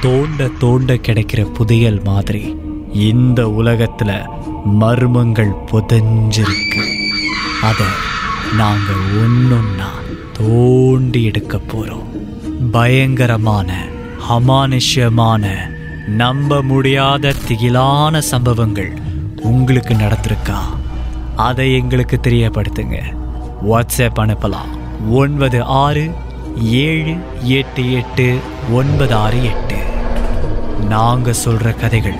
தோண்ட தோண்ட கிடைக்கிற புதையல் மாதிரி இந்த உலகத்துல மர்மங்கள் புதைஞ்சிருக்கு. அதை நாங்க ஒன்னொன்னா தோண்டி எடுக்க போறோம். பயங்கரமான அமானுஷ்யமான நம்ப முடியாத திகிலான சம்பவங்கள் உங்களுக்கு நடந்திருக்கா? அதை எங்களுக்கு தெரியப்படுத்துங்க. வாட்ஸ்அப் அனுப்பலாம். ஒன்பது ஆறு ஏழு எட்டு எட்டு ஒன்பது ஆறு எட்டு. நாங்கள் சொல்கிற கதைகள்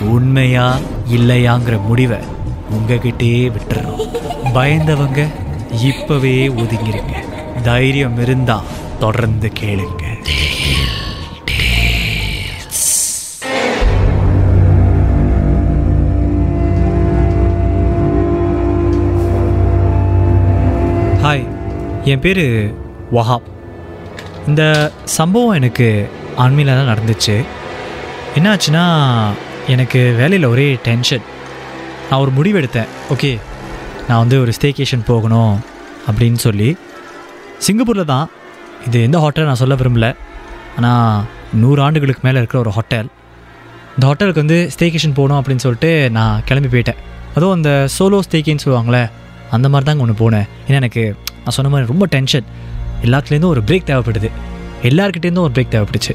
உண்மையா இல்லையாங்கிற முடிவை உங்ககிட்டே விட்டுறோம். பயந்தவங்க இப்பவே ஒதுங்கிருங்க. தைரியம் இருந்தா தொடர்ந்து கேளுங்க. என் பேர் வஹாப். இந்த சம்பவம் எனக்கு ஆன்மீல தான் நடந்துச்சு. என்னாச்சுன்னா எனக்கு வேலையில் ஒரே டென்ஷன் நான் ஒரு முடிவு எடுத்தேன். ஓகே நான் வந்து ஒரு ஸ்டேகேஷன் போகணும் அப்படின்னு சொல்லி. சிங்கப்பூரில் தான். இது எந்த ஹோட்டல் நான் சொல்ல விரும்பல. ஆனால் நூறு ஆண்டுகளுக்கு மேலே இருக்கிற ஒரு ஹோட்டல் இந்த ஹோட்டலுக்கு வந்து ஸ்டேகேஷன் போகணும் அப்படின்னு சொல்லிட்டு நான் கிளம்பி போயிட்டேன். அதுவும் அந்த சோலோ ஸ்டேக்கின்னு சொல்லுவாங்களே அந்த மாதிரி தாங்க ஒன்று போனேன். ஏன்னா எனக்கு நான் சொன்ன மாதிரி ரொம்ப டென்ஷன் எல்லாத்துலேருந்தும் ஒரு பிரேக் தேவைப்படுது. எல்லாருக்கிட்டேருந்தும் ஒரு பிரேக் தேவைப்படுச்சு.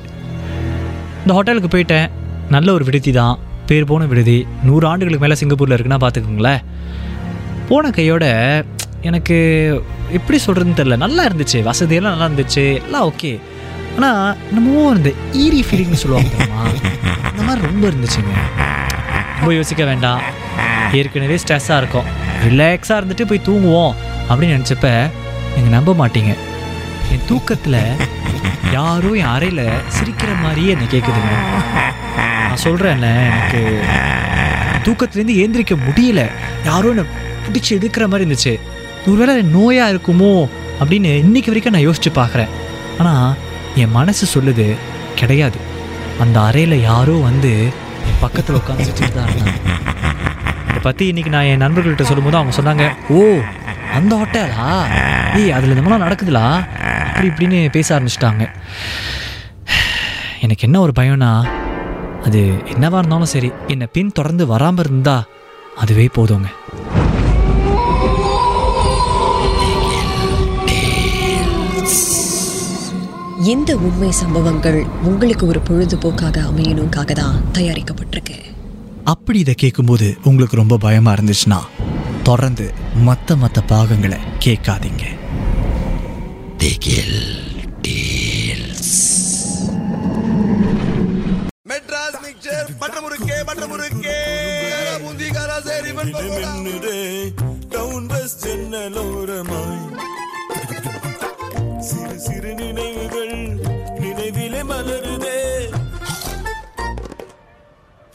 இந்த ஹோட்டலுக்கு போயிட்டேன். நல்ல ஒரு விடுதி தான். பேர் போன விடுதி. நூறு ஆண்டுகளுக்கு மேலே சிங்கப்பூரில் இருக்குன்னா பார்த்துக்கோங்களேன். போன கையோட எனக்கு எப்படி சொல்கிறதுன்னு தெரில நல்லா இருந்துச்சு. வசதியெல்லாம் நல்லா இருந்துச்சு. எல்லாம் ஓகே ஆனால் என்னமோ இந்த ஈரி ஃபீலிங்னு சொல்லுவாங்க அந்த மாதிரி ரொம்ப இருந்துச்சுங்க. ரொம்ப யோசிக்க வேண்டாம். ஏற்கனவே ஸ்ட்ரெஸ்ஸாக இருக்கும். ரிலாக்ஸாக இருந்துட்டு போய் தூங்குவோம். அப்படின்னு நினச்சப்ப நீங்கள் நம்ப மாட்டீங்க. என் தூக்கத்தில் யாரும் என் அறையில் சிரிக்கிற மாதிரியே என்னை கேட்குதுங்க நான் சொல்கிறேன்ல எனக்கு தூக்கத்துலேருந்து ஏந்திரிக்க முடியல. யாரோ என்னை பிடிச்சி எடுக்கிற மாதிரி இருந்துச்சு. ஒருவேளை நோயாக இருக்குமோ அப்படின்னு இன்றைக்கி வரைக்கும் நான் யோசித்து பார்க்குறேன் ஆனால் என் மனசு சொல்லுது கிடையாது. அந்த அறையில் யாரோ வந்து என் பக்கத்தில் உட்காந்து வச்சுட்டு தான் இருந்தாங்க இதை பற்றி இன்னைக்கு நான் என் நண்பர்கள்ட்ட சொல்லும்போது அவங்க சொன்னாங்க ஓ அந்த ஹோட்டலா? ஏய் அதில் இந்த மாதிரிலாம் நடக்குதுலா அப்படி இப்படின்னு பேச ஆரம்பிச்சிட்டாங்க. எனக்கு என்ன ஒரு பயம்னா அது என்னவா இருந்தாலும் சரி என்னை பின் தொடர்ந்து வராமல் இருந்தா அதுவே போதுங்க. இந்த உண்மை சம்பவங்கள் உங்களுக்கு ஒரு பொழுதுபோக்காக அமையணுக்காக தான் தயாரிக்கப்பட்டிருக்கு. அப்படி இதை கேட்கும்போது உங்களுக்கு ரொம்ப பயமாக இருந்துச்சுன்னா தொடர்ந்து மற்ற மற்ற பாகங்களை கேட்காதீங்க. மெட்ராஸ் மிக்சர் பட்டர் முறுக்கே பட்டர் முறுக்கே பூந்தி காரா சரி மின்னுதே டவுன் பஸ் ஜன்னலோரமாய் சிறு